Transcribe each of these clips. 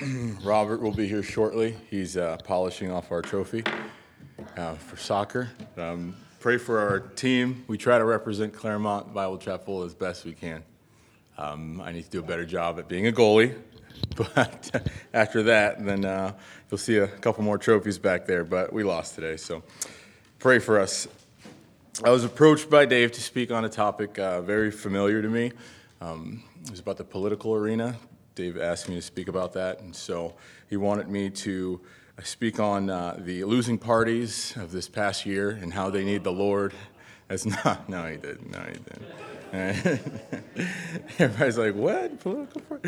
Robert will be here shortly. He's uh, polishing off our trophy uh, for soccer. Um, pray for our team. We try to represent Claremont Bible Chapel as best we can. Um, I need to do a better job at being a goalie, but after that, then uh, you'll see a couple more trophies back there. But we lost today, so pray for us. I was approached by Dave to speak on a topic uh, very familiar to me. Um, it was about the political arena. Dave asked me to speak about that, and so he wanted me to uh, speak on uh, the losing parties of this past year and how they need the Lord. That's not, no, he didn't. No, he didn't. Everybody's like, what? Political?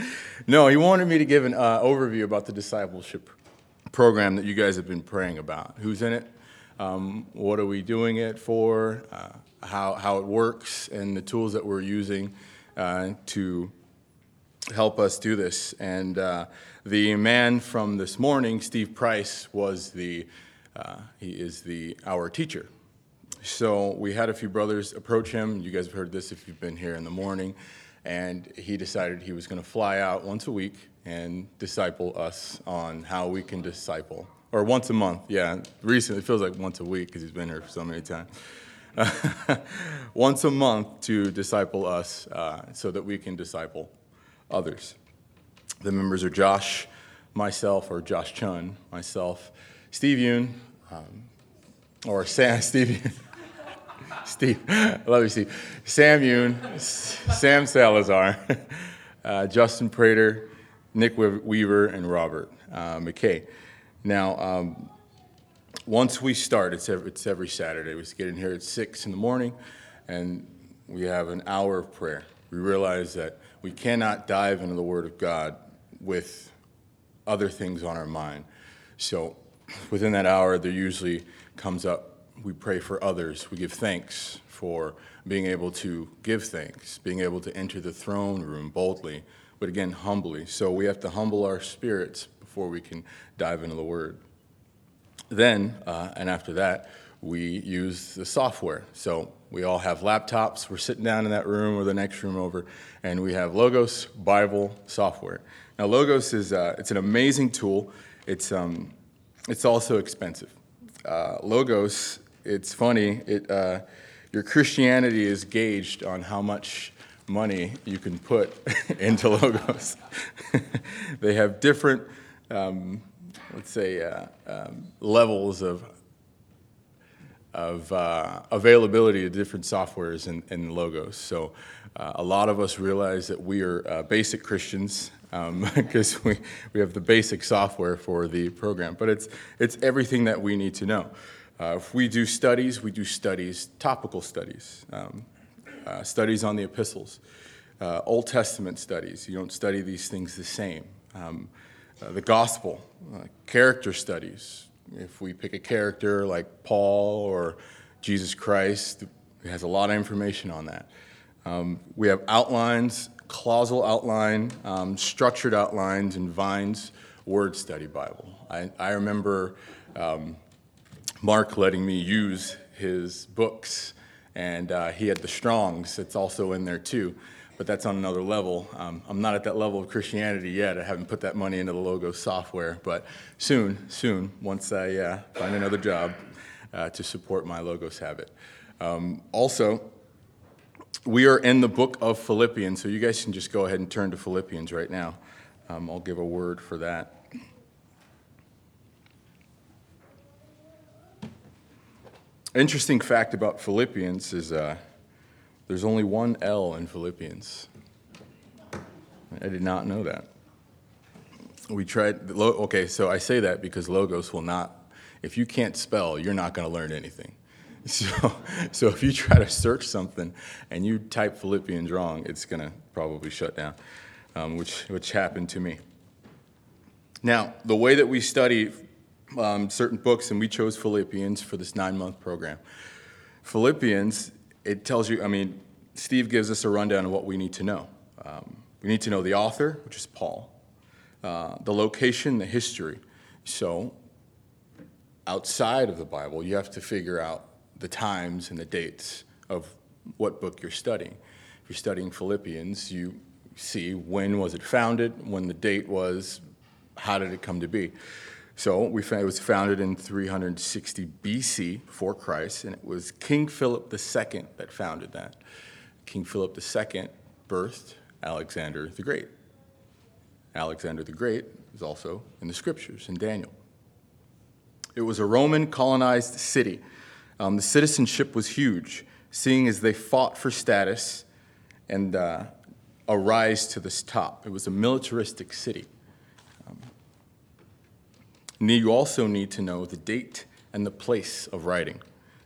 No, he wanted me to give an uh, overview about the discipleship program that you guys have been praying about. Who's in it? Um, what are we doing it for? Uh, how, how it works, and the tools that we're using uh, to help us do this. And uh, the man from this morning, Steve Price, was the uh, he is the our teacher. So we had a few brothers approach him. You guys have heard this if you've been here in the morning. And he decided he was going to fly out once a week and disciple us on how we can disciple. Or once a month, yeah. Recently, it feels like once a week because he's been here so many times. once a month to disciple us uh, so that we can disciple others. The members are Josh, myself, or Josh Chun, myself, Steve Yoon, um, or Sam, Steve. Steve, I love you, Steve. Sam Yoon, Sam Salazar, uh, Justin Prater, Nick Weaver, and Robert uh, McKay. Now, um, once we start, it's every, it's every Saturday. We get in here at 6 in the morning, and we have an hour of prayer. We realize that we cannot dive into the Word of God with other things on our mind. So within that hour, there usually comes up, we pray for others. We give thanks for being able to give thanks, being able to enter the throne room boldly, but again, humbly. So we have to humble our spirits before we can dive into the Word. Then, uh, and after that, we use the software. So we all have laptops. We're sitting down in that room or the next room over, and we have Logos Bible software. Now, Logos is uh, it's an amazing tool. It's um, it's also expensive. Uh, Logos, it's funny. It uh, your Christianity is gauged on how much money you can put into Logos. they have different, um, let's say, uh, um, levels of of uh, availability of different softwares and, and logos. So uh, a lot of us realize that we are uh, basic Christians because um, we, we have the basic software for the program, but it's, it's everything that we need to know. Uh, if we do studies, we do studies, topical studies, um, uh, studies on the epistles, uh, Old Testament studies. You don't study these things the same. Um, the gospel, character studies, if we pick a character like Paul or Jesus Christ, it has a lot of information on that. Um, we have outlines, clausal outline, um, structured outlines, and Vine's Word Study Bible. I, I remember um, Mark letting me use his books, and uh, he had the Strongs that's also in there too but that's on another level. Um, I'm not at that level of Christianity yet. I haven't put that money into the Logos software, but soon, soon, once I uh, find another job uh, to support my Logos habit. Um, also, we are in the book of Philippians, so you guys can just go ahead and turn to Philippians right now. Um, I'll give a word for that. Interesting fact about Philippians is. Uh, there's only one L in Philippians. I did not know that. We tried, okay, so I say that because Logos will not, if you can't spell, you're not going to learn anything. So, so if you try to search something and you type Philippians wrong, it's going to probably shut down, um, which, which happened to me. Now, the way that we study um, certain books, and we chose Philippians for this nine month program. Philippians it tells you, I mean, Steve gives us a rundown of what we need to know. Um, we need to know the author, which is Paul, uh, the location, the history. So, outside of the Bible, you have to figure out the times and the dates of what book you're studying. If you're studying Philippians, you see when was it founded, when the date was, how did it come to be? So we found it was founded in 360 BC before Christ, and it was King Philip II that founded that. King Philip II birthed Alexander the Great. Alexander the Great is also in the scriptures in Daniel. It was a Roman colonized city. Um, the citizenship was huge, seeing as they fought for status and uh, a rise to this top. It was a militaristic city. You also need to know the date and the place of writing.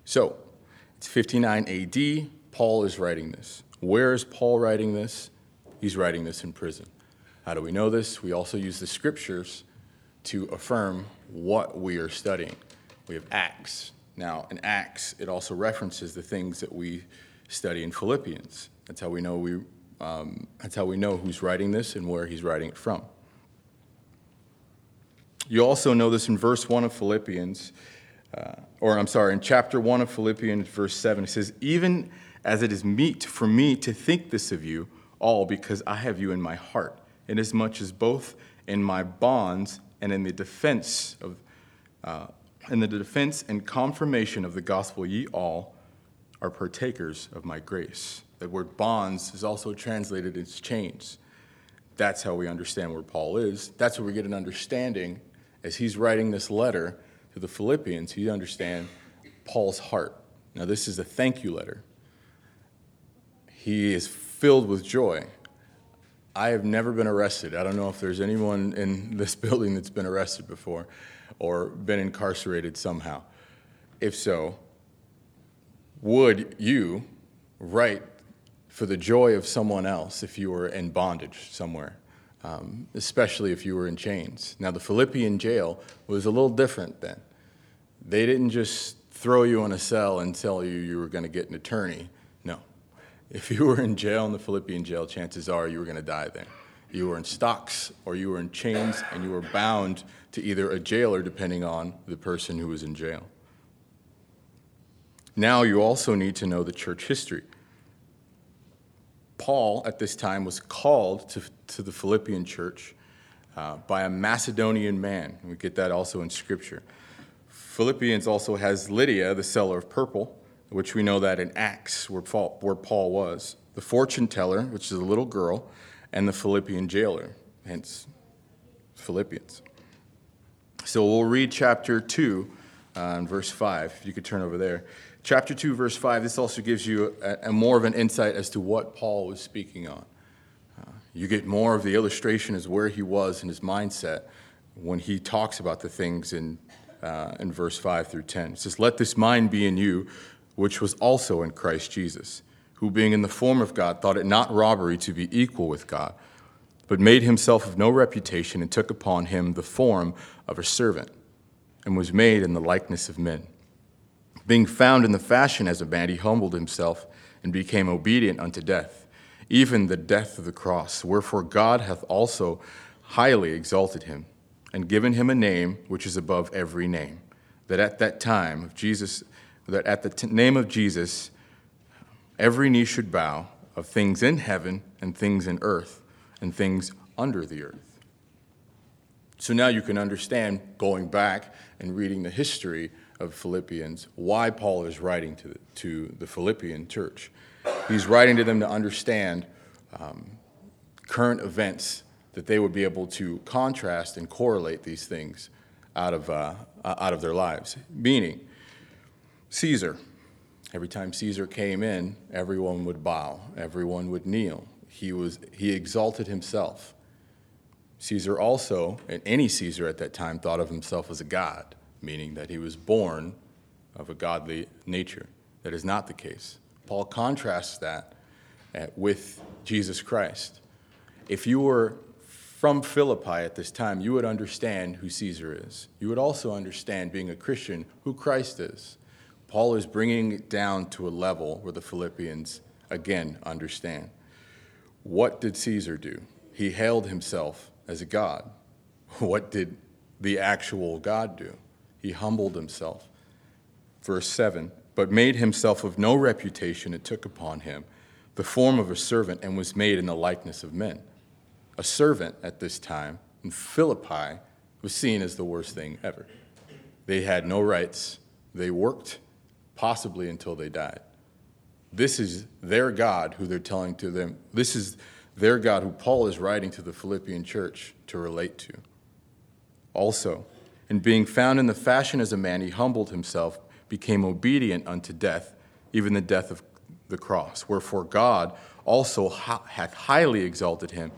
So, it's 59 AD. Paul is writing this. Where is Paul writing this? He's writing this in prison. How do we know this? We also use the scriptures to affirm what we are studying. We have Acts. Now, in Acts, it also references the things that we study in Philippians. That's how we know we. Um, that's how we know who's writing this and where he's writing it from. You also know this in verse 1 of Philippians, uh, or I'm sorry, in chapter 1 of Philippians, verse 7. It says, Even as it is meet for me to think this of you all, because I have you in my heart, inasmuch as both in my bonds and in the defense of uh, in the defense and confirmation of the gospel ye all are partakers of my grace. The word bonds is also translated as chains. That's how we understand where Paul is. That's where we get an understanding as he's writing this letter to the Philippians, you understand Paul's heart. Now, this is a thank you letter. He is filled with joy. I have never been arrested. I don't know if there's anyone in this building that's been arrested before or been incarcerated somehow. If so, would you write for the joy of someone else if you were in bondage somewhere, um, especially if you were in chains? Now, the Philippian jail was a little different then. They didn't just throw you in a cell and tell you you were going to get an attorney. No. If you were in jail in the Philippian jail, chances are you were going to die there. You were in stocks or you were in chains and you were bound to either a jailer, depending on the person who was in jail. Now you also need to know the church history. Paul, at this time, was called to, to the Philippian church uh, by a Macedonian man. We get that also in Scripture. Philippians also has Lydia, the seller of purple, which we know that in Acts, where Paul, where Paul was, the fortune teller, which is a little girl, and the Philippian jailer, hence Philippians. So we'll read chapter 2 uh, and verse 5. If you could turn over there. Chapter 2, verse 5, this also gives you a, a more of an insight as to what Paul was speaking on. Uh, you get more of the illustration as where he was in his mindset when he talks about the things in, uh, in verse 5 through 10. It says, Let this mind be in you, which was also in Christ Jesus who being in the form of God thought it not robbery to be equal with God, but made himself of no reputation and took upon him the form of a servant, and was made in the likeness of men. Being found in the fashion as a man, he humbled himself and became obedient unto death, even the death of the cross. Wherefore God hath also highly exalted him, and given him a name which is above every name, that at that time of Jesus, that at the t- name of Jesus, Every knee should bow of things in heaven and things in earth and things under the earth. So now you can understand, going back and reading the history of Philippians, why Paul is writing to the, to the Philippian church. He's writing to them to understand um, current events that they would be able to contrast and correlate these things out of, uh, out of their lives. Meaning, Caesar, Every time Caesar came in, everyone would bow, everyone would kneel. He, was, he exalted himself. Caesar also, and any Caesar at that time, thought of himself as a god, meaning that he was born of a godly nature. That is not the case. Paul contrasts that uh, with Jesus Christ. If you were from Philippi at this time, you would understand who Caesar is. You would also understand, being a Christian, who Christ is. Paul is bringing it down to a level where the Philippians, again, understand. What did Caesar do? He hailed himself as a god. What did the actual God do? He humbled himself. Verse 7 But made himself of no reputation and took upon him the form of a servant and was made in the likeness of men. A servant at this time in Philippi was seen as the worst thing ever. They had no rights. They worked possibly until they died. This is their God who they're telling to them. This is their God who Paul is writing to the Philippian church to relate to. Also, in being found in the fashion as a man, he humbled himself, became obedient unto death, even the death of the cross. Wherefore God also hath highly exalted him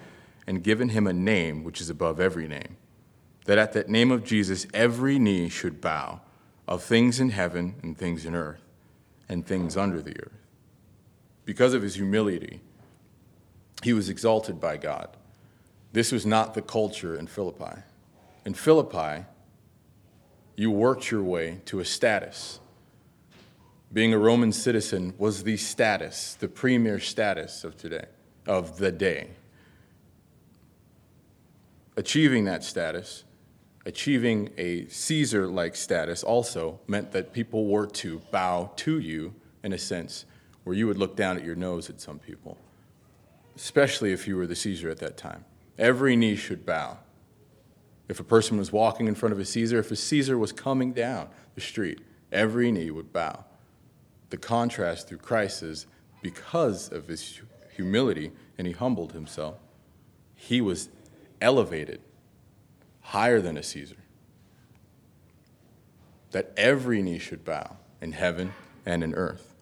and given him a name which is above every name, that at that name of Jesus every knee should bow, of things in heaven and things in earth and things under the earth. Because of his humility, he was exalted by God. This was not the culture in Philippi. In Philippi, you worked your way to a status. Being a Roman citizen was the status, the premier status of today, of the day. Achieving that status, achieving a Caesar like status also meant that people were to bow to you in a sense where you would look down at your nose at some people, especially if you were the Caesar at that time. Every knee should bow. If a person was walking in front of a Caesar, if a Caesar was coming down the street, every knee would bow. The contrast through Christ is because of his humility and he humbled himself, he was elevated higher than a Caesar. That every knee should bow in heaven and in earth.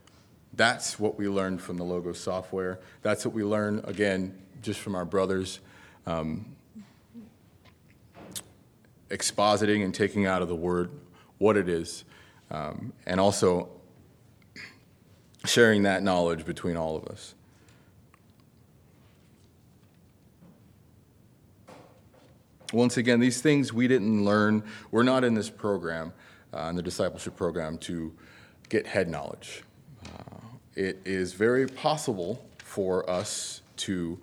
That's what we learned from the Logos software. That's what we learn, again, just from our brothers um, expositing and taking out of the word what it is, um, and also sharing that knowledge between all of us. Once again, these things we didn't learn. We're not in this program, uh, in the discipleship program, to get head knowledge. Uh, it is very possible for us to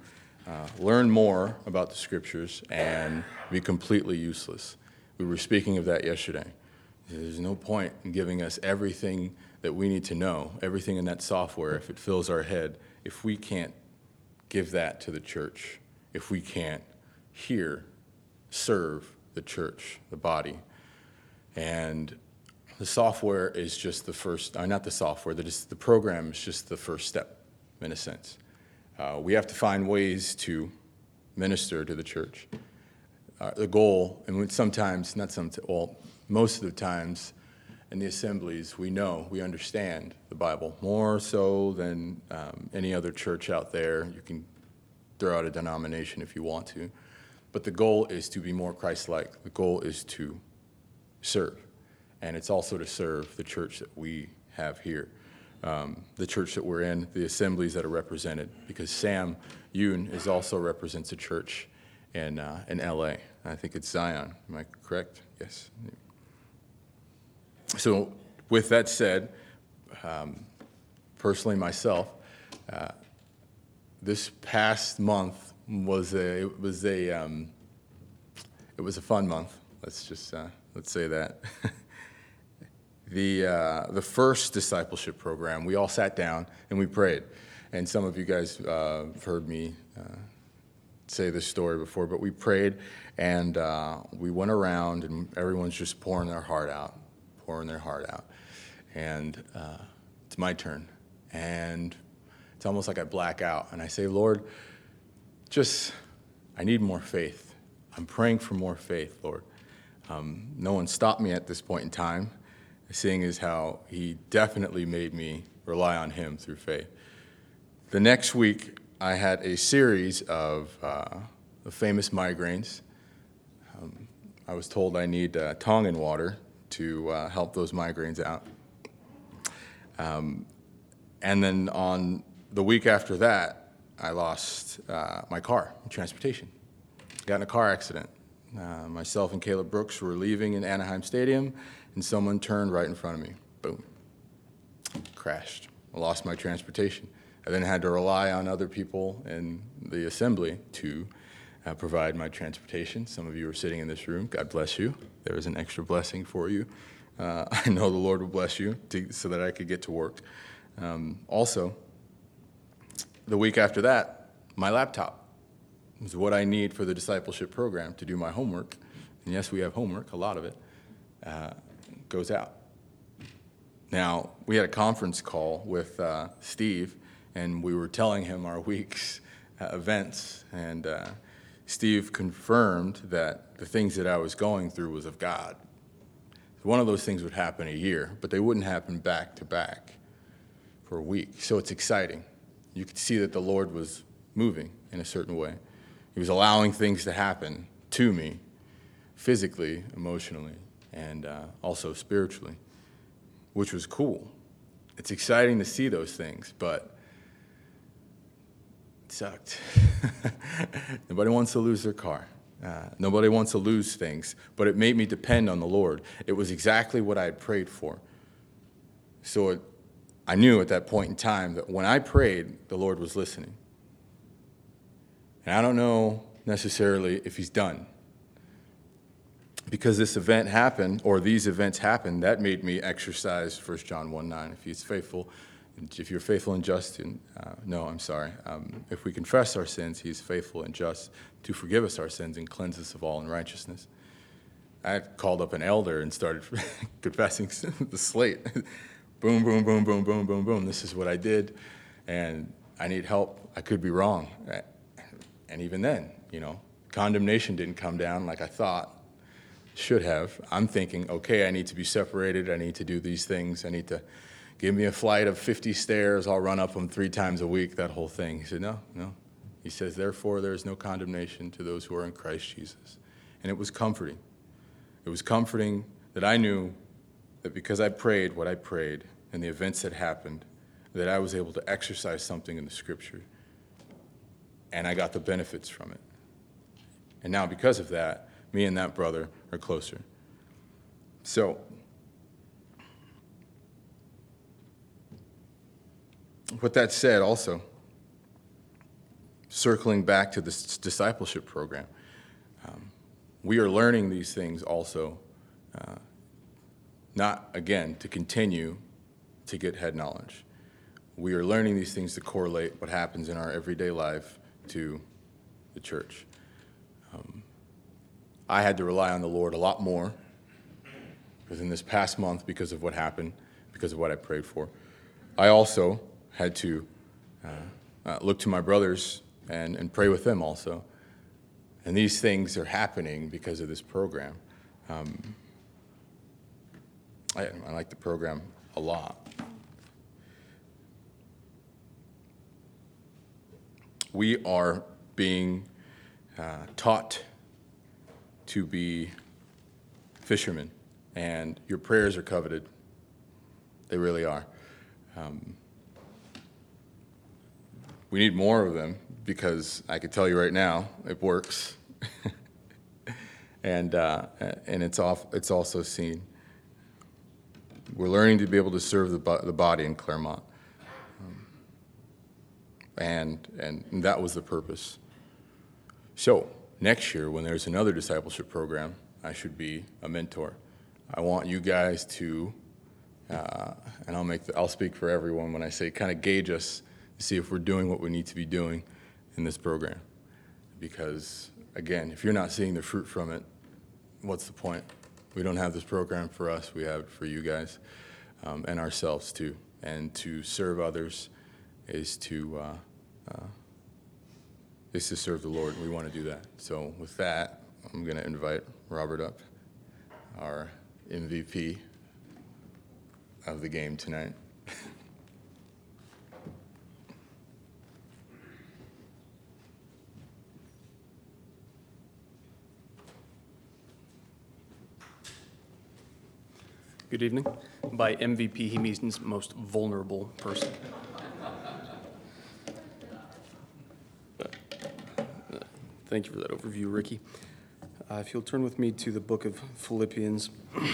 uh, learn more about the scriptures and be completely useless. We were speaking of that yesterday. There's no point in giving us everything that we need to know, everything in that software, if it fills our head, if we can't give that to the church, if we can't hear, serve the church, the body. And the software is just the first, uh, not the software, the, the program is just the first step, in a sense. Uh, we have to find ways to minister to the church. Uh, the goal, and sometimes, not some, well, most of the times, in the assemblies, we know, we understand the Bible more so than um, any other church out there. You can throw out a denomination if you want to. But the goal is to be more Christ like. The goal is to serve. And it's also to serve the church that we have here, um, the church that we're in, the assemblies that are represented, because Sam Yoon is also represents a church in, uh, in LA. I think it's Zion. Am I correct? Yes. So, with that said, um, personally myself, uh, this past month was a it was a um, it was a fun month. Let's just uh, let's say that. the uh, the first discipleship program, we all sat down and we prayed, and some of you guys uh, have heard me uh, say this story before, but we prayed and uh, we went around and everyone's just pouring their heart out pouring their heart out. And uh, it's my turn. And it's almost like I black out. And I say, Lord, just, I need more faith. I'm praying for more faith, Lord. Um, no one stopped me at this point in time, seeing as how He definitely made me rely on Him through faith. The next week, I had a series of uh, famous migraines. Um, I was told I need uh, Tongan water to uh, help those migraines out. Um, and then on the week after that, I lost uh, my car, transportation. Got in a car accident. Uh, myself and Caleb Brooks were leaving in Anaheim Stadium, and someone turned right in front of me. Boom. Crashed. I lost my transportation. I then had to rely on other people in the assembly to uh, provide my transportation. Some of you are sitting in this room. God bless you. There is an extra blessing for you. Uh, I know the Lord will bless you to, so that I could get to work. Um, also, the week after that, my laptop is what I need for the discipleship program to do my homework and yes, we have homework, a lot of it, uh, goes out. Now, we had a conference call with uh, Steve, and we were telling him our week's uh, events, and uh, Steve confirmed that the things that I was going through was of God. One of those things would happen a year, but they wouldn't happen back to back for a week. So it's exciting. You could see that the Lord was moving in a certain way. He was allowing things to happen to me physically, emotionally, and uh, also spiritually, which was cool. It's exciting to see those things, but it sucked. Nobody wants to lose their car. Uh, nobody wants to lose things, but it made me depend on the Lord. It was exactly what I had prayed for. So it, I knew at that point in time that when I prayed, the Lord was listening. And I don't know necessarily if He's done. Because this event happened, or these events happened, that made me exercise 1 John 1 9. If He's faithful, if you're faithful and just, and, uh, no, I'm sorry. Um, if we confess our sins, He's faithful and just to forgive us our sins and cleanse us of all unrighteousness. I called up an elder and started confessing the slate. boom, boom, boom, boom, boom, boom, boom. This is what I did, and I need help. I could be wrong. And even then, you know, condemnation didn't come down like I thought should have. I'm thinking, okay, I need to be separated. I need to do these things. I need to give me a flight of 50 stairs. I'll run up them three times a week, that whole thing. He said, no, no. He says, therefore, there is no condemnation to those who are in Christ Jesus. And it was comforting. It was comforting that I knew that because I prayed what I prayed and the events that happened, that I was able to exercise something in the scripture. And I got the benefits from it. And now, because of that, me and that brother are closer. So, with that said, also, circling back to this discipleship program, um, we are learning these things also, uh, not again to continue to get head knowledge. We are learning these things to correlate what happens in our everyday life to the church. I had to rely on the Lord a lot more within this past month, because of what happened, because of what I prayed for, I also had to uh, uh, look to my brothers and, and pray with them also. And these things are happening because of this program. Um, I, I like the program a lot. We are being uh, taught to be fishermen, and your prayers are coveted. They really are. Um, we need more of them because I can tell you right now, it works. and, uh, and it's, off, it's also seen. We're learning to be able to serve the, the body in Claremont. Um, and, and that was the purpose. So, next year, when there's another discipleship program, I should be a mentor. I want you guys to, uh, and I'll make the, I'll speak for everyone when I say kind of gauge us to see if we're doing what we need to be doing in this program. Because, again, if you're not seeing the fruit from it, what's the point? We don't have this program for us, we have it for you guys um, and ourselves too. And to serve others is to. Uh, uh, is to serve the Lord, and we want to do that. So, with that, I'm going to invite Robert up, our MVP of the game tonight. Good evening. By MVP, he means most vulnerable person. Thank you for that overview, Ricky. Uh, if you'll turn with me to the book of Philippians.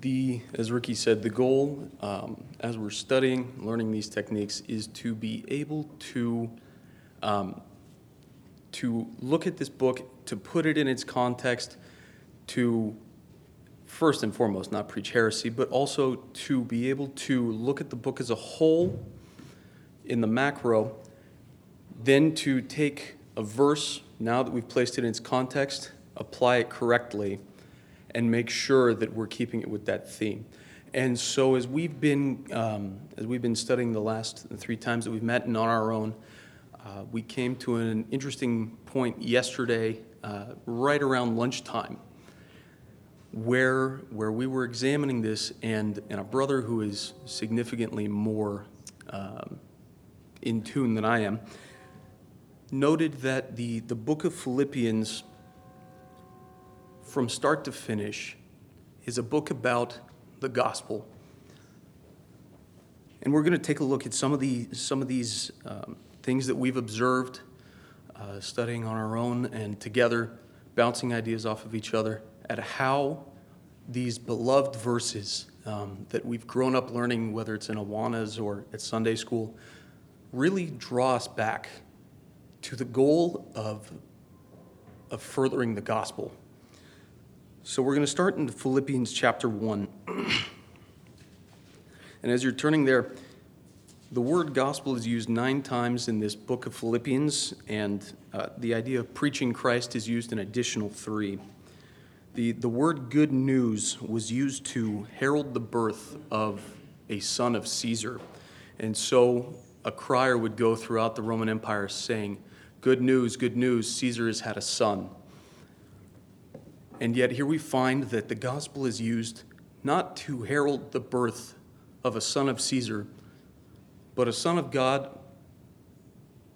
the, as Ricky said, the goal um, as we're studying, learning these techniques, is to be able to um, to look at this book, to put it in its context, to first and foremost, not preach heresy, but also to be able to look at the book as a whole in the macro, then to take a verse, now that we've placed it in its context, apply it correctly, and make sure that we're keeping it with that theme. And so, as we've been um, as we've been studying the last three times that we've met and on our own, uh, we came to an interesting point yesterday, uh, right around lunchtime, where where we were examining this, and and a brother who is significantly more um, in tune than I am noted that the the book of Philippians, from start to finish, is a book about the gospel. And we're going to take a look at some of, the, some of these um, things that we've observed, uh, studying on our own and together, bouncing ideas off of each other, at how these beloved verses um, that we've grown up learning, whether it's in Awanas or at Sunday school, really draw us back to the goal of, of furthering the gospel. So we're going to start in Philippians chapter 1. and as you're turning there, the word gospel is used nine times in this book of Philippians, and uh, the idea of preaching Christ is used an additional three. The, the word good news was used to herald the birth of a son of Caesar. And so a crier would go throughout the Roman Empire saying, Good news, good news, Caesar has had a son. And yet, here we find that the gospel is used not to herald the birth of a son of Caesar, but a son of God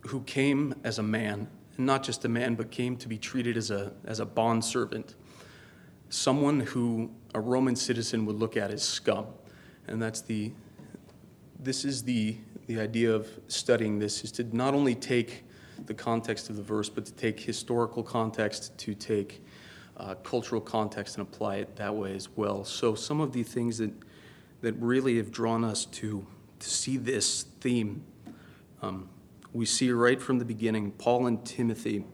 who came as a man, and not just a man, but came to be treated as a, as a bondservant, someone who a Roman citizen would look at as scum. And that's the, this is the, the idea of studying this, is to not only take the context of the verse, but to take historical context, to take uh, cultural context and apply it that way as well. So some of the things that that really have drawn us to to see this theme, um, we see right from the beginning. Paul and Timothy,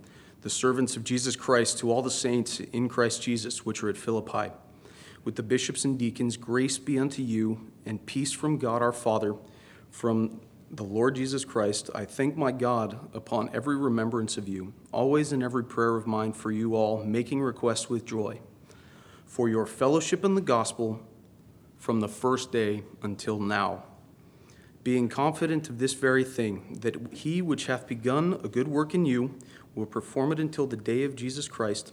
the servants of Jesus Christ, to all the saints in Christ Jesus, which are at Philippi, with the bishops and deacons, grace be unto you and peace from God our Father, from the Lord Jesus Christ, I thank my God upon every remembrance of you, always in every prayer of mine for you all, making request with joy, for your fellowship in the gospel from the first day until now, being confident of this very thing, that he which hath begun a good work in you will perform it until the day of Jesus Christ.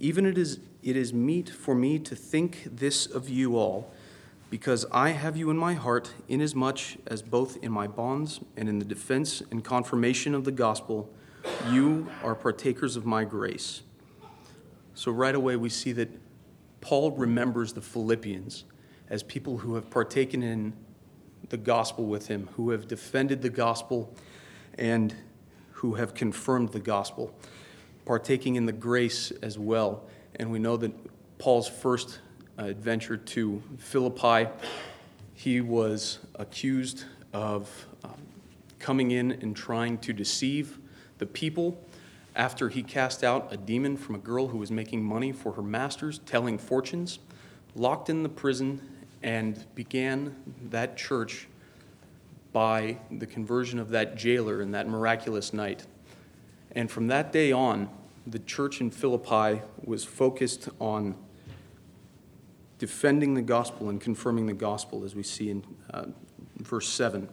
Even it is, it is meet for me to think this of you all because I have you in my heart, inasmuch as both in my bonds and in the defense and confirmation of the gospel, you are partakers of my grace. So, right away, we see that Paul remembers the Philippians as people who have partaken in the gospel with him, who have defended the gospel, and who have confirmed the gospel, partaking in the grace as well. And we know that Paul's first adventure to Philippi. He was accused of um, coming in and trying to deceive the people after he cast out a demon from a girl who was making money for her masters, telling fortunes, locked in the prison, and began that church by the conversion of that jailer in that miraculous night. And from that day on, the church in Philippi was focused on defending the gospel and confirming the gospel, as we see in uh, verse 7.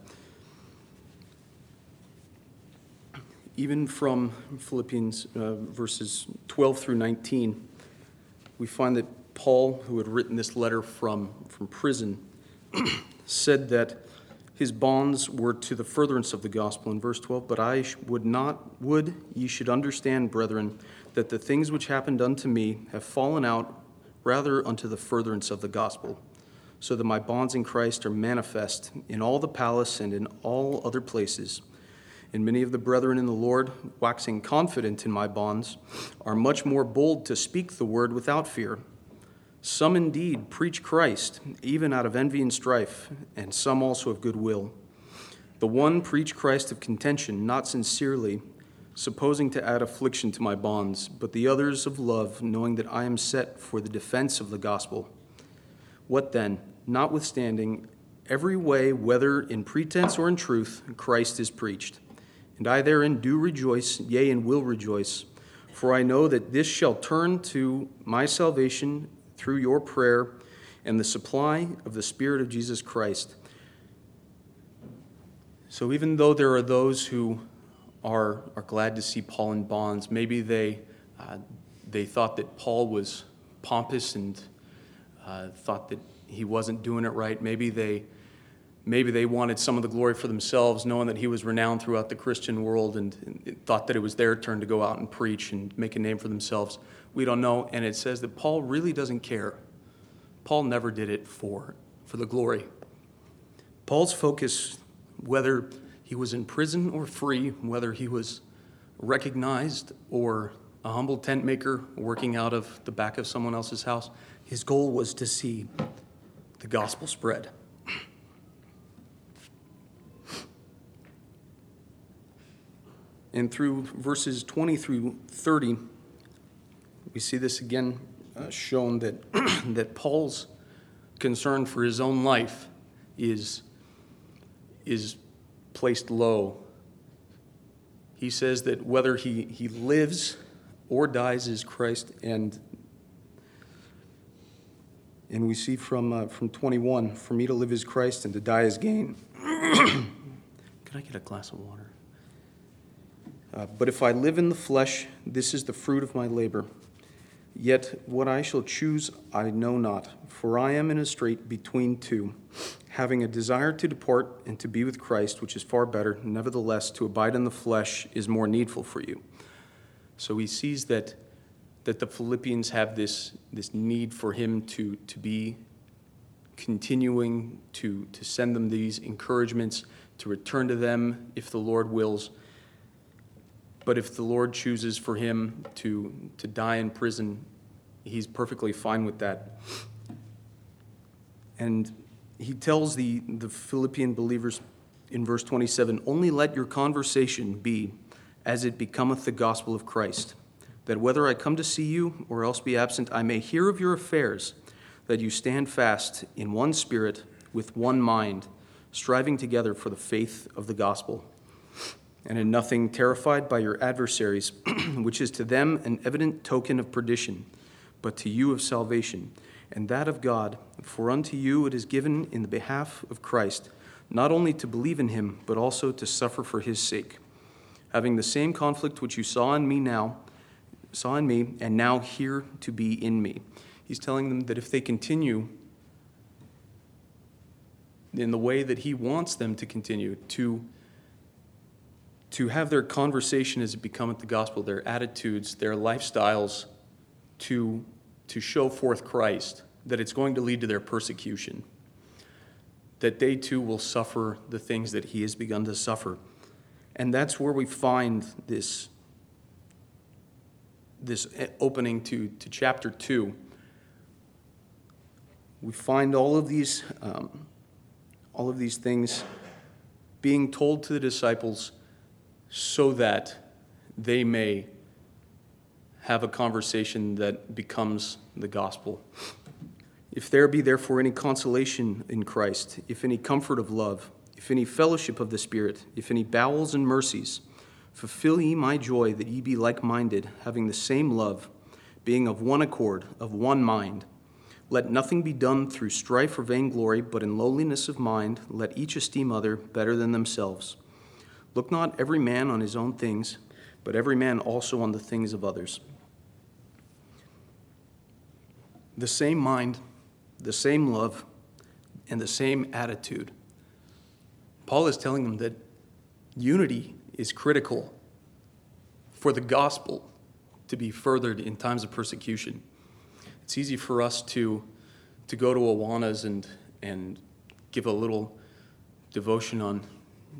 Even from Philippians uh, verses 12 through 19, we find that Paul, who had written this letter from, from prison, said that his bonds were to the furtherance of the gospel in verse 12 but i would not would ye should understand brethren that the things which happened unto me have fallen out rather unto the furtherance of the gospel, so that my bonds in Christ are manifest in all the palace and in all other places. And many of the brethren in the Lord, waxing confident in my bonds, are much more bold to speak the word without fear. Some indeed preach Christ, even out of envy and strife, and some also of goodwill. The one preach Christ of contention, not sincerely, supposing to add affliction to my bonds, but the others of love, knowing that I am set for the defense of the gospel. What then? Notwithstanding, every way, whether in pretense or in truth, Christ is preached. And I therein do rejoice, yea, and will rejoice. For I know that this shall turn to my salvation through your prayer and the supply of the Spirit of Jesus Christ. So, even though there are those who are, are glad to see Paul in bonds, maybe they, uh, they thought that Paul was pompous and uh, thought that he wasn't doing it right. Maybe they, maybe they wanted some of the glory for themselves, knowing that he was renowned throughout the Christian world and, and thought that it was their turn to go out and preach and make a name for themselves. We don't know. And it says that Paul really doesn't care. Paul never did it for, for the glory. Paul's focus, whether he was in prison or free, whether he was recognized or a humble tent maker working out of the back of someone else's house, his goal was to see the gospel spread. And through verses 20 through 30, we see this again uh, shown that, that Paul's concern for his own life is, is placed low. He says that whether he, he lives or dies is Christ, and, and we see from, uh, from 21 for me to live is Christ and to die is gain. Could I get a glass of water? Uh, but if I live in the flesh, this is the fruit of my labor. Yet what I shall choose I know not, for I am in a strait between two, having a desire to depart and to be with Christ, which is far better. Nevertheless, to abide in the flesh is more needful for you. So he sees that, that the Philippians have this, this need for him to, to be continuing to, to send them these encouragements, to return to them if the Lord wills. But if the Lord chooses for him to, to die in prison, he's perfectly fine with that. And he tells the, the Philippian believers in verse 27 only let your conversation be as it becometh the gospel of Christ, that whether I come to see you or else be absent, I may hear of your affairs, that you stand fast in one spirit, with one mind, striving together for the faith of the gospel and in nothing terrified by your adversaries, which is to them an evident token of perdition, but to you of salvation, and that of God. For unto you it is given in the behalf of Christ, not only to believe in him, but also to suffer for his sake, having the same conflict which you saw in me now, saw in me, and now here to be in me. He's telling them that if they continue in the way that he wants them to continue, to to have their conversation as it becometh the gospel, their attitudes, their lifestyles to, to show forth Christ, that it's going to lead to their persecution, that they too will suffer the things that he has begun to suffer. And that's where we find this, this opening to, to chapter 2. We find all of these, um, all of these things being told to the disciples so that they may have a conversation that becomes the gospel. If there be therefore any consolation in Christ, if any comfort of love, if any fellowship of the Spirit, if any bowels and mercies, fulfill ye my joy that ye be like minded, having the same love, being of one accord, of one mind. Let nothing be done through strife or vainglory, but in lowliness of mind, let each esteem other better than themselves. Look not every man on his own things, but every man also on the things of others. The same mind, the same love, and the same attitude. Paul is telling them that unity is critical for the gospel to be furthered in times of persecution. It's easy for us to, to go to Awanas and, and give a little devotion on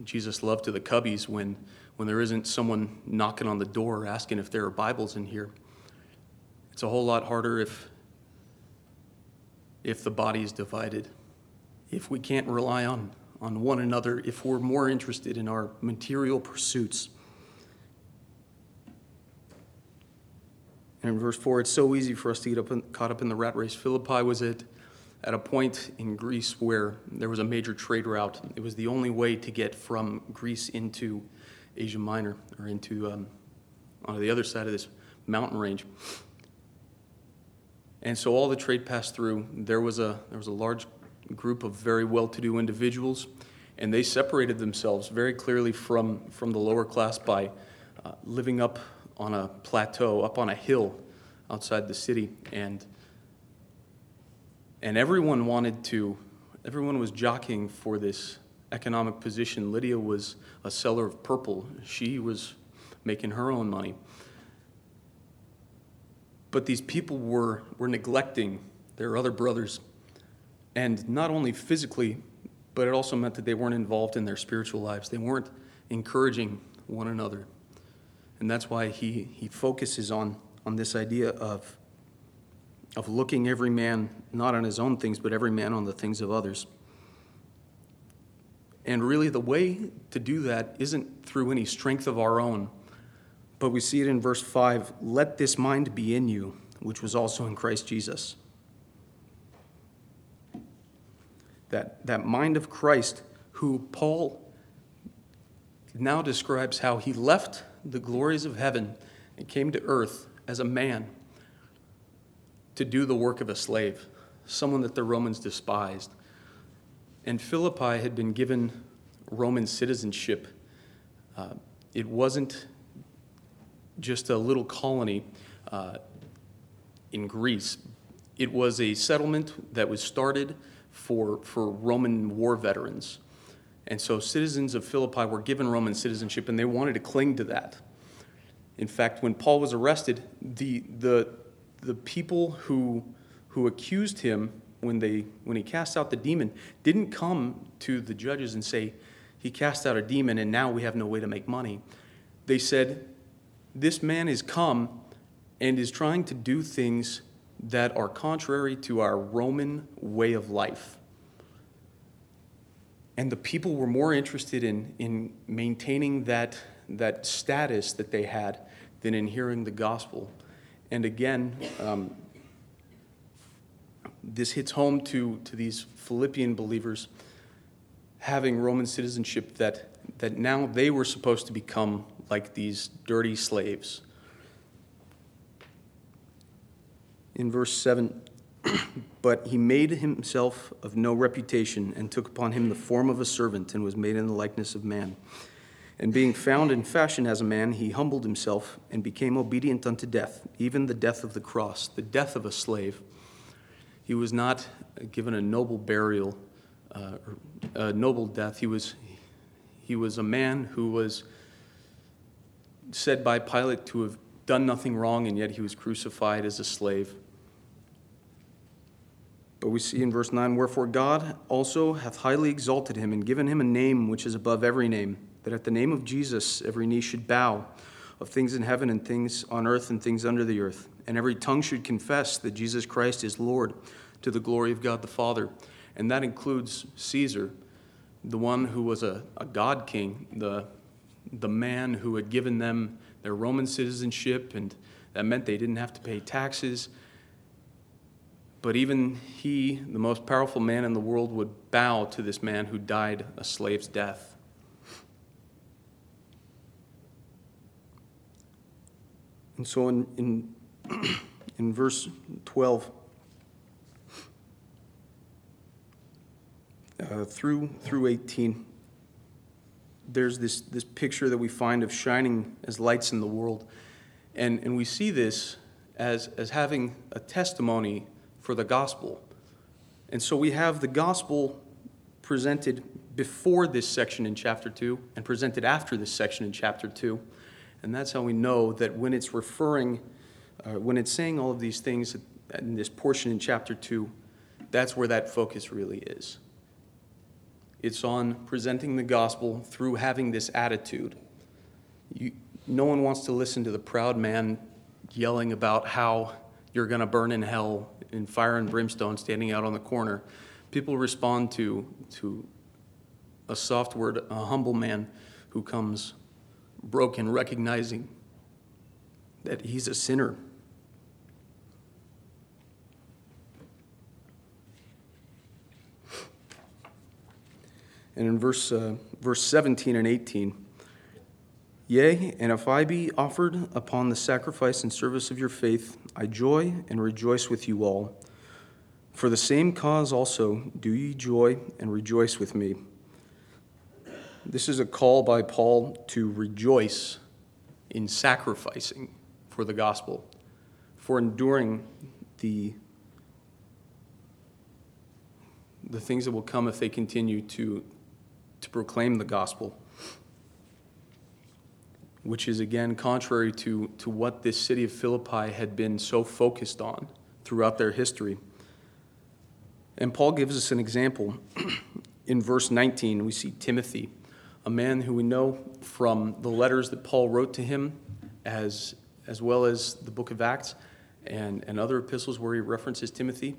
Jesus love to the cubbies when, when there isn't someone knocking on the door asking if there are Bibles in here. It's a whole lot harder if, if the body is divided, if we can't rely on, on one another, if we're more interested in our material pursuits. And in verse 4, it's so easy for us to get up in, caught up in the rat race. Philippi was it at a point in Greece where there was a major trade route. It was the only way to get from Greece into Asia Minor or into um, on the other side of this mountain range. And so all the trade passed through. There was a, there was a large group of very well to do individuals, and they separated themselves very clearly from, from the lower class by uh, living up on a plateau, up on a hill outside the city. And, and everyone wanted to, everyone was jockeying for this economic position. Lydia was a seller of purple, she was making her own money. But these people were, were neglecting their other brothers. And not only physically, but it also meant that they weren't involved in their spiritual lives. They weren't encouraging one another. And that's why he, he focuses on, on this idea of, of looking every man not on his own things, but every man on the things of others. And really, the way to do that isn't through any strength of our own, but we see it in verse 5 let this mind be in you, which was also in Christ Jesus. That, that mind of Christ, who Paul now describes how he left the glories of heaven and came to earth as a man to do the work of a slave, someone that the Romans despised. And Philippi had been given Roman citizenship. Uh, it wasn't just a little colony uh, in Greece. It was a settlement that was started for, for Roman war veterans. And so citizens of Philippi were given Roman citizenship and they wanted to cling to that. In fact, when Paul was arrested, the, the, the people who, who accused him when, they, when he cast out the demon didn't come to the judges and say, He cast out a demon and now we have no way to make money. They said, this man has come and is trying to do things that are contrary to our Roman way of life. And the people were more interested in, in maintaining that, that status that they had than in hearing the gospel. And again, um, this hits home to, to these Philippian believers having Roman citizenship that, that now they were supposed to become like these dirty slaves. In verse 7, but he made himself of no reputation and took upon him the form of a servant and was made in the likeness of man. And being found in fashion as a man, he humbled himself and became obedient unto death, even the death of the cross, the death of a slave. He was not given a noble burial, uh, a noble death. He was, he was a man who was said by Pilate to have done nothing wrong, and yet he was crucified as a slave. But we see in verse 9, Wherefore God also hath highly exalted him and given him a name which is above every name, that at the name of Jesus every knee should bow, of things in heaven and things on earth and things under the earth, and every tongue should confess that Jesus Christ is Lord, to the glory of God the Father. And that includes Caesar, the one who was a, a God king, the the man who had given them their Roman citizenship, and that meant they didn't have to pay taxes. But even he, the most powerful man in the world, would bow to this man who died a slave's death. And so in, in, in verse 12, uh, through, through 18, there's this, this picture that we find of shining as lights in the world. And, and we see this as, as having a testimony for the gospel. And so we have the gospel presented before this section in chapter 2 and presented after this section in chapter 2. And that's how we know that when it's referring, uh, when it's saying all of these things in this portion in chapter 2, that's where that focus really is. It's on presenting the gospel through having this attitude. You, no one wants to listen to the proud man yelling about how you're going to burn in hell in fire and brimstone standing out on the corner. People respond to, to a soft word, a humble man who comes broken, recognizing that he's a sinner And in verse, uh, verse 17 and 18, Yea, and if I be offered upon the sacrifice and service of your faith, I joy and rejoice with you all. For the same cause also do ye joy and rejoice with me. This is a call by Paul to rejoice in sacrificing for the gospel, for enduring the, the things that will come if they continue to, to proclaim the gospel which is again contrary to, to what this city of Philippi had been so focused on throughout their history. And Paul gives us an example. In verse 19, we see Timothy, a man who we know from the letters that Paul wrote to him, as, as well as the book of Acts and, and other epistles where he references Timothy,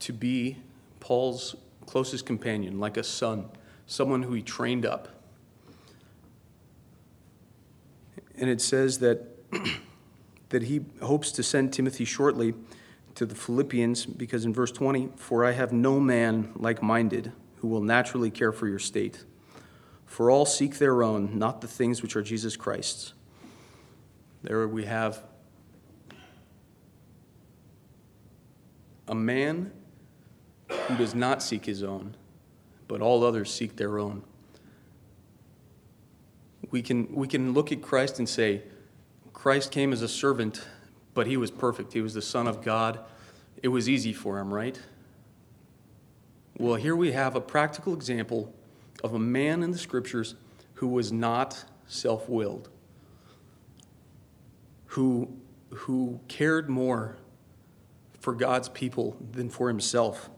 to be Paul's closest companion, like a son, someone who he trained up and it says that, that he hopes to send Timothy shortly to the Philippians because in verse 20, for I have no man like minded who will naturally care for your state. For all seek their own, not the things which are Jesus Christ's. There we have a man who does not seek his own, but all others seek their own we can, we can look at Christ and say, Christ came as a servant, but he was perfect. He was the Son of God. It was easy for him, right? Well, here we have a practical example of a man in the scriptures who was not self willed, who, who cared more for God's people than for himself.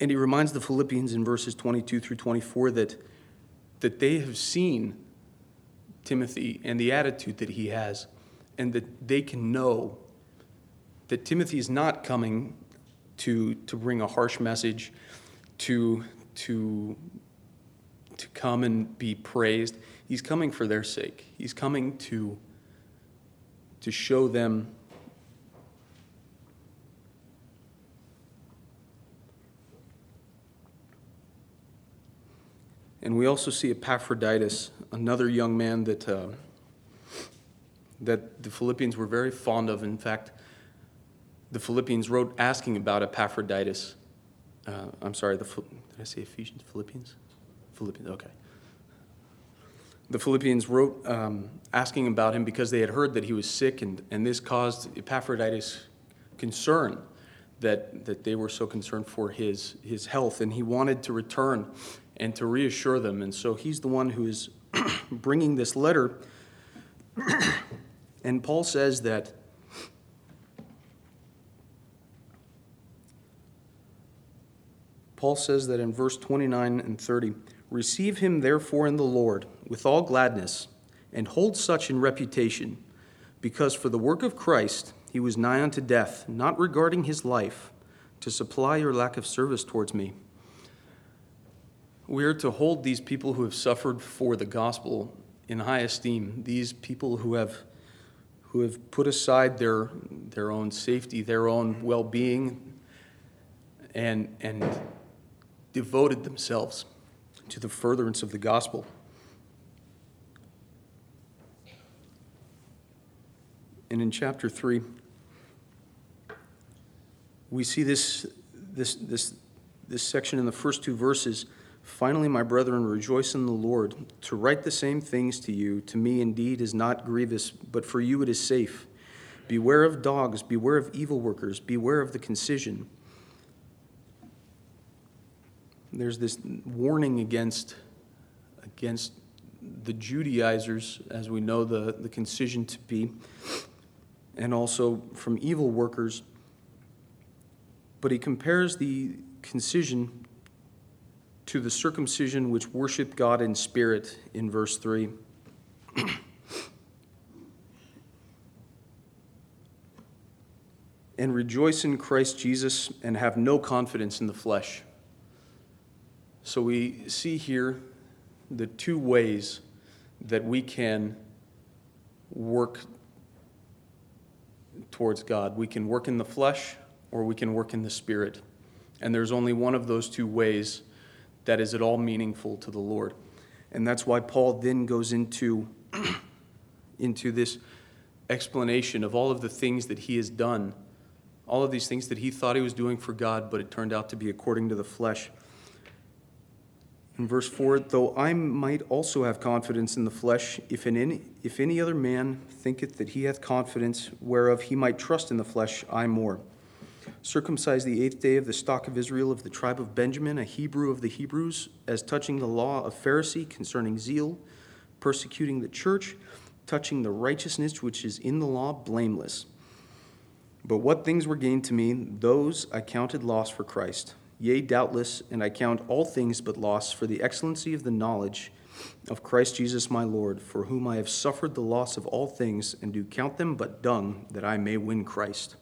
And he reminds the Philippians in verses 22 through 24 that, that they have seen Timothy and the attitude that he has, and that they can know that Timothy is not coming to, to bring a harsh message, to, to, to come and be praised. He's coming for their sake. He's coming to, to show them And we also see Epaphroditus, another young man that, uh, that the Philippians were very fond of. In fact, the Philippians wrote asking about Epaphroditus. Uh, I'm sorry, the, did I say Ephesians? Philippians? Philippians, okay. The Philippians wrote um, asking about him because they had heard that he was sick, and, and this caused Epaphroditus concern that, that they were so concerned for his, his health, and he wanted to return and to reassure them. And so he's the one who is bringing this letter. and Paul says that Paul says that in verse 29 and 30 Receive him therefore in the Lord with all gladness, and hold such in reputation, because for the work of Christ he was nigh unto death, not regarding his life, to supply your lack of service towards me. We are to hold these people who have suffered for the gospel in high esteem, these people who have, who have put aside their, their own safety, their own well being, and, and devoted themselves to the furtherance of the gospel. And in chapter 3, we see this, this, this, this section in the first two verses Finally, my brethren, rejoice in the Lord. To write the same things to you, to me indeed is not grievous, but for you it is safe. Beware of dogs, beware of evil workers, beware of the concision. There's this warning against, against the Judaizers, as we know the, the concision to be, and also from evil workers. But he compares the concision to the circumcision which worship God in spirit in verse 3. and rejoice in Christ Jesus and have no confidence in the flesh. So we see here the two ways that we can work towards God. We can work in the flesh or we can work in the spirit. And there's only one of those two ways that is at all meaningful to the Lord. And that's why Paul then goes into, into this explanation of all of the things that he has done, all of these things that he thought he was doing for God, but it turned out to be according to the flesh. In verse 4, though I might also have confidence in the flesh, if, in any, if any other man thinketh that he hath confidence, whereof he might trust in the flesh, I more. Circumcised the eighth day of the stock of Israel of the tribe of Benjamin, a Hebrew of the Hebrews, as touching the law of Pharisee concerning zeal, persecuting the church, touching the righteousness which is in the law, blameless. But what things were gained to me, those I counted loss for Christ. Yea, doubtless, and I count all things but loss for the excellency of the knowledge of Christ Jesus my Lord, for whom I have suffered the loss of all things, and do count them but dung, that I may win Christ.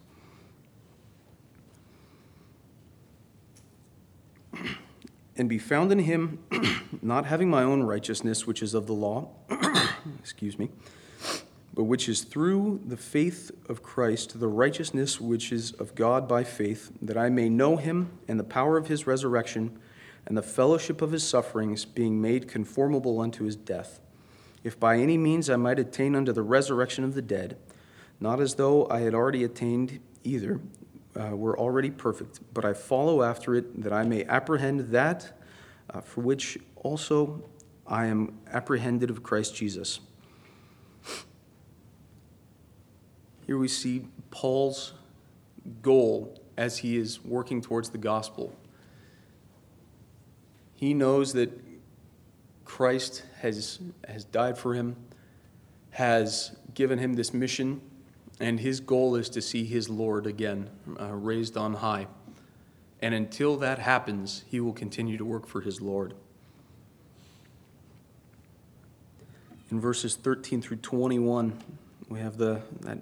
and be found in him, not having my own righteousness, which is of the law, excuse me, but which is through the faith of Christ, the righteousness which is of God by faith, that I may know him and the power of his resurrection and the fellowship of his sufferings, being made conformable unto his death. If by any means I might attain unto the resurrection of the dead, not as though I had already attained either, uh, were already perfect, but I follow after it that I may apprehend that uh, for which also I am apprehended of Christ Jesus. Here we see Paul's goal as he is working towards the gospel. He knows that Christ has, has died for him, has given him this mission, and his goal is to see his Lord again uh, raised on high. And until that happens, he will continue to work for his Lord. In verses 13 through 21, we have the, that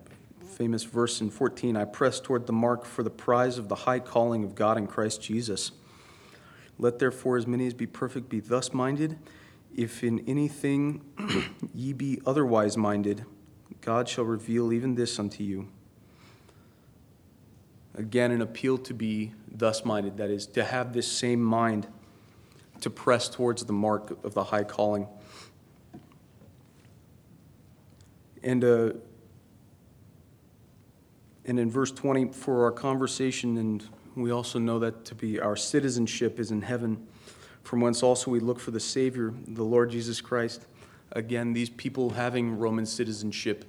famous verse in 14 I press toward the mark for the prize of the high calling of God in Christ Jesus. Let therefore as many as be perfect be thus minded. If in anything ye be otherwise minded, God shall reveal even this unto you. Again, an appeal to be thus minded, that is, to have this same mind, to press towards the mark of the high calling. And uh, and in verse 20, for our conversation, and we also know that to be our citizenship is in heaven, from whence also we look for the Savior, the Lord Jesus Christ. Again, these people having Roman citizenship,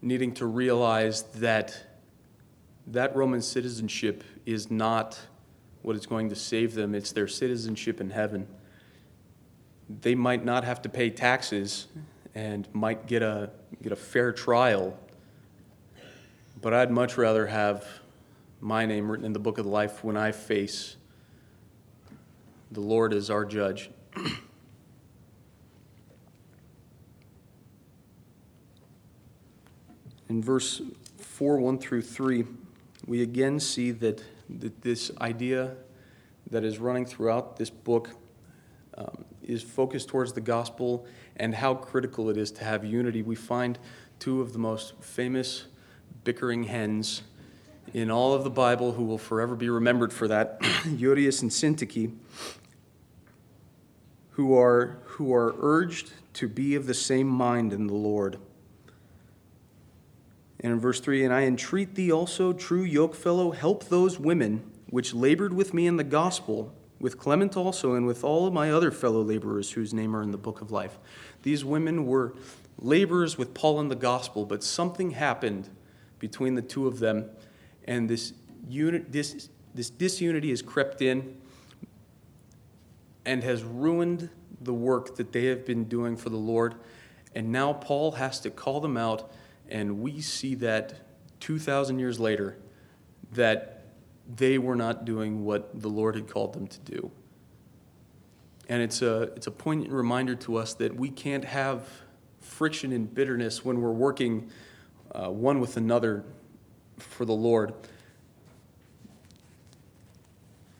needing to realize that that Roman citizenship is not what is going to save them, it's their citizenship in heaven. They might not have to pay taxes and might get a, get a fair trial but I'd much rather have my name written in the book of life when I face the Lord as our judge. in verse 4 1 through 3, we again see that, that this idea that is running throughout this book um, is focused towards the gospel and how critical it is to have unity. We find two of the most famous bickering hens in all of the Bible who will forever be remembered for that, Euodias and Syntyche, who are, who are urged to be of the same mind in the Lord. And in verse 3, and I entreat thee also, true yokefellow, help those women which labored with me in the gospel, with Clement also, and with all of my other fellow laborers whose name are in the book of life. These women were laborers with Paul in the gospel, but something happened between the two of them, and this, unit, this, this disunity has crept in and has ruined the work that they have been doing for the Lord. And now Paul has to call them out, and we see that 2,000 years later that they were not doing what the Lord had called them to do. And it's a, it's a poignant reminder to us that we can't have friction and bitterness when we're working uh, one with another for the Lord.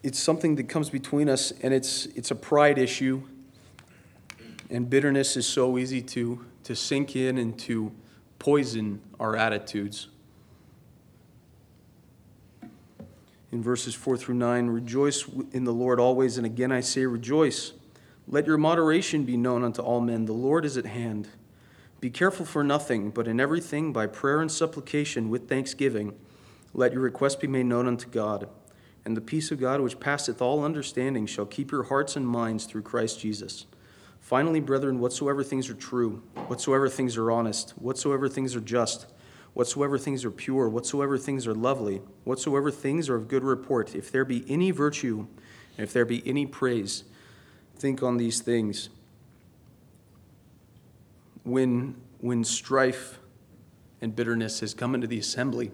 It's something that comes between us, and it's, it's a pride issue. And bitterness is so easy to, to sink in and to poison our attitudes. In verses 4 through 9, rejoice in the Lord always, and again I say rejoice. Let your moderation be known unto all men. The Lord is at hand. Be careful for nothing, but in everything, by prayer and supplication with thanksgiving, let your requests be made known unto God. And the peace of God, which passeth all understanding, shall keep your hearts and minds through Christ Jesus. Finally, brethren, whatsoever things are true, whatsoever things are honest, whatsoever things are just, whatsoever things are pure, whatsoever things are lovely, whatsoever things are of good report, if there be any virtue, and if there be any praise, think on these things. When, when strife and bitterness has come into the assembly,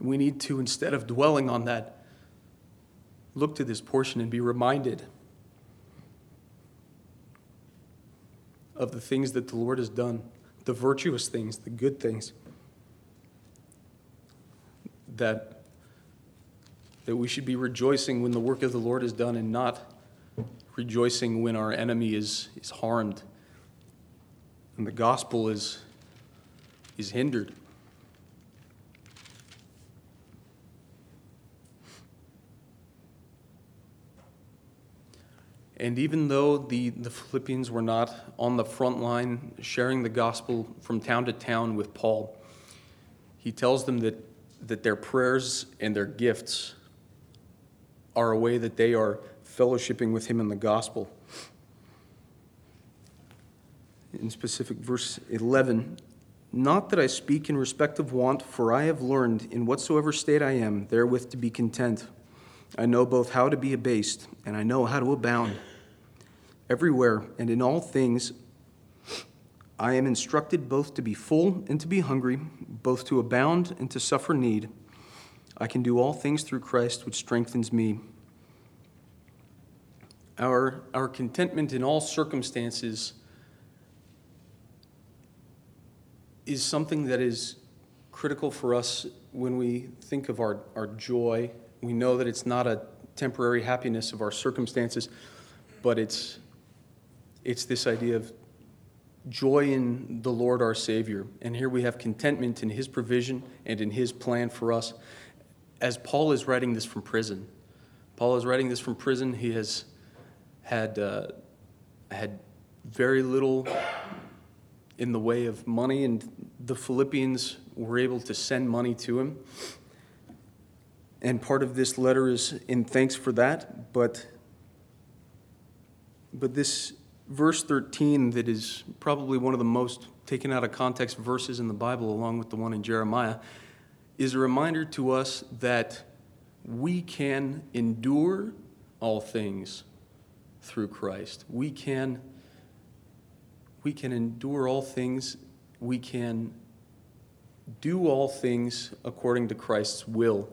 we need to, instead of dwelling on that, look to this portion and be reminded of the things that the Lord has done, the virtuous things, the good things. That, that we should be rejoicing when the work of the Lord is done and not rejoicing when our enemy is, is harmed and the gospel is, is hindered. And even though the, the Philippians were not on the front line sharing the gospel from town to town with Paul, he tells them that, that their prayers and their gifts are a way that they are fellowshipping with him in the gospel. In specific, verse 11 Not that I speak in respect of want, for I have learned in whatsoever state I am, therewith to be content. I know both how to be abased, and I know how to abound. Everywhere and in all things, I am instructed both to be full and to be hungry, both to abound and to suffer need. I can do all things through Christ, which strengthens me. Our, our contentment in all circumstances is something that is critical for us when we think of our, our joy. We know that it's not a temporary happiness of our circumstances, but it's, it's this idea of joy in the Lord our Savior. And here we have contentment in His provision and in His plan for us. As Paul is writing this from prison, Paul is writing this from prison. He has had, uh, had very little in the way of money, and the Philippians were able to send money to him. And part of this letter is in thanks for that, but, but this verse 13, that is probably one of the most taken out of context verses in the Bible, along with the one in Jeremiah, is a reminder to us that we can endure all things through Christ. We can, we can endure all things. We can do all things according to Christ's will.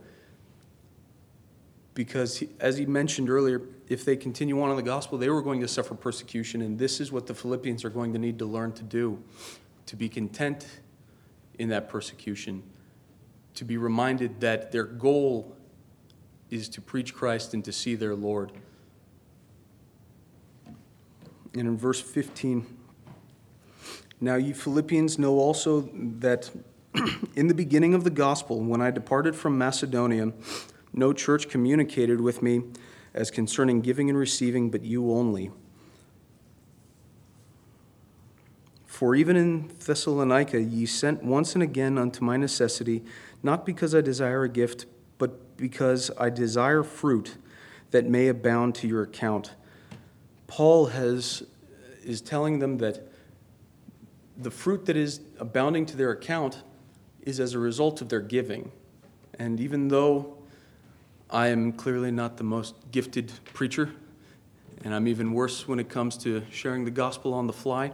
Because, as he mentioned earlier, if they continue on in the gospel, they were going to suffer persecution, and this is what the Philippians are going to need to learn to do to be content in that persecution, to be reminded that their goal is to preach Christ and to see their Lord. And in verse 15, now you Philippians know also that in the beginning of the gospel, when I departed from Macedonia, no church communicated with me as concerning giving and receiving, but you only. For even in Thessalonica ye sent once and again unto my necessity, not because I desire a gift, but because I desire fruit that may abound to your account. Paul has, is telling them that the fruit that is abounding to their account is as a result of their giving. And even though I am clearly not the most gifted preacher, and I'm even worse when it comes to sharing the gospel on the fly.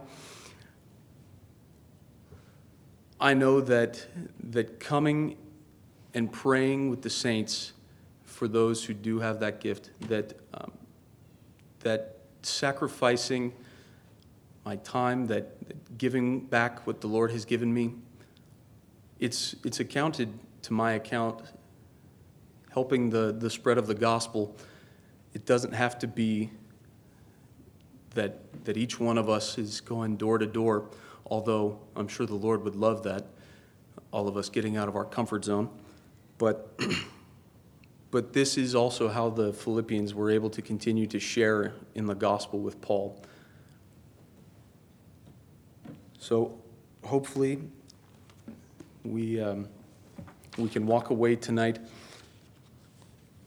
I know that, that coming and praying with the saints for those who do have that gift, that, um, that sacrificing my time, that, giving back what the Lord has given me, it's, it's accounted to my account helping the, the spread of the gospel, it doesn't have to be that, that each one of us is going door to door, although I'm sure the Lord would love that, all of us getting out of our comfort zone. But, but this is also how the Philippians were able to continue to share in the gospel with Paul. So hopefully, we, um, we can walk away tonight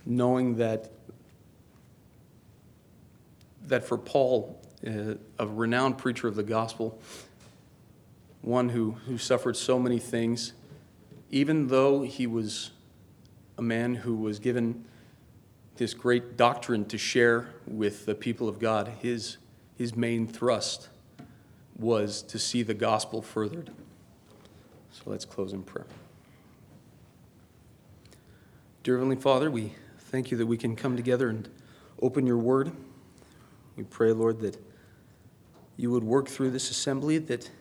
knowing that, that for Paul, uh, a renowned preacher of the gospel, one who, who suffered so many things, even though he was a man who was given this great doctrine to share with the people of God, his, his main thrust was to see the gospel furthered. So let's close in prayer. Dear Heavenly Father, we thank you that we can come together and open your word. We pray, Lord, that you would work through this assembly, that,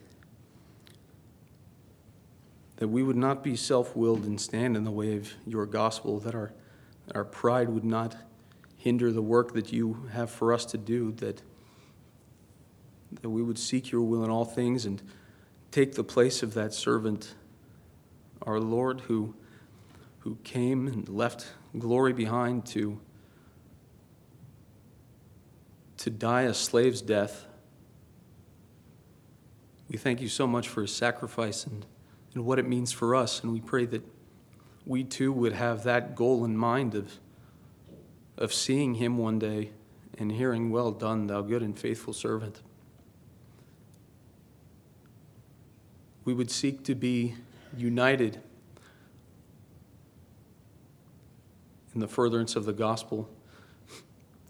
that we would not be self willed and stand in the way of your gospel, that our, our pride would not hinder the work that you have for us to do, that, that we would seek your will in all things and take the place of that servant, our Lord, who, who came and left glory behind to, to die a slave's death. We thank you so much for his sacrifice and, and what it means for us, and we pray that we too would have that goal in mind of, of seeing him one day and hearing, Well done, thou good and faithful servant. we would seek to be united in the furtherance of the gospel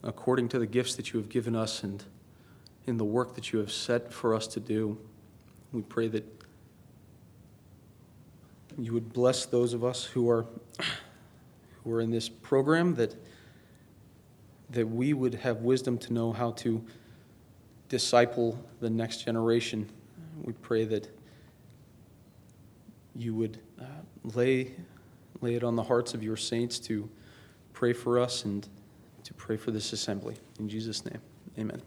according to the gifts that you have given us and in the work that you have set for us to do. We pray that you would bless those of us who are who are in this program that that we would have wisdom to know how to disciple the next generation. We pray that you would uh, lay, lay it on the hearts of your saints to pray for us and to pray for this assembly. In Jesus' name, amen.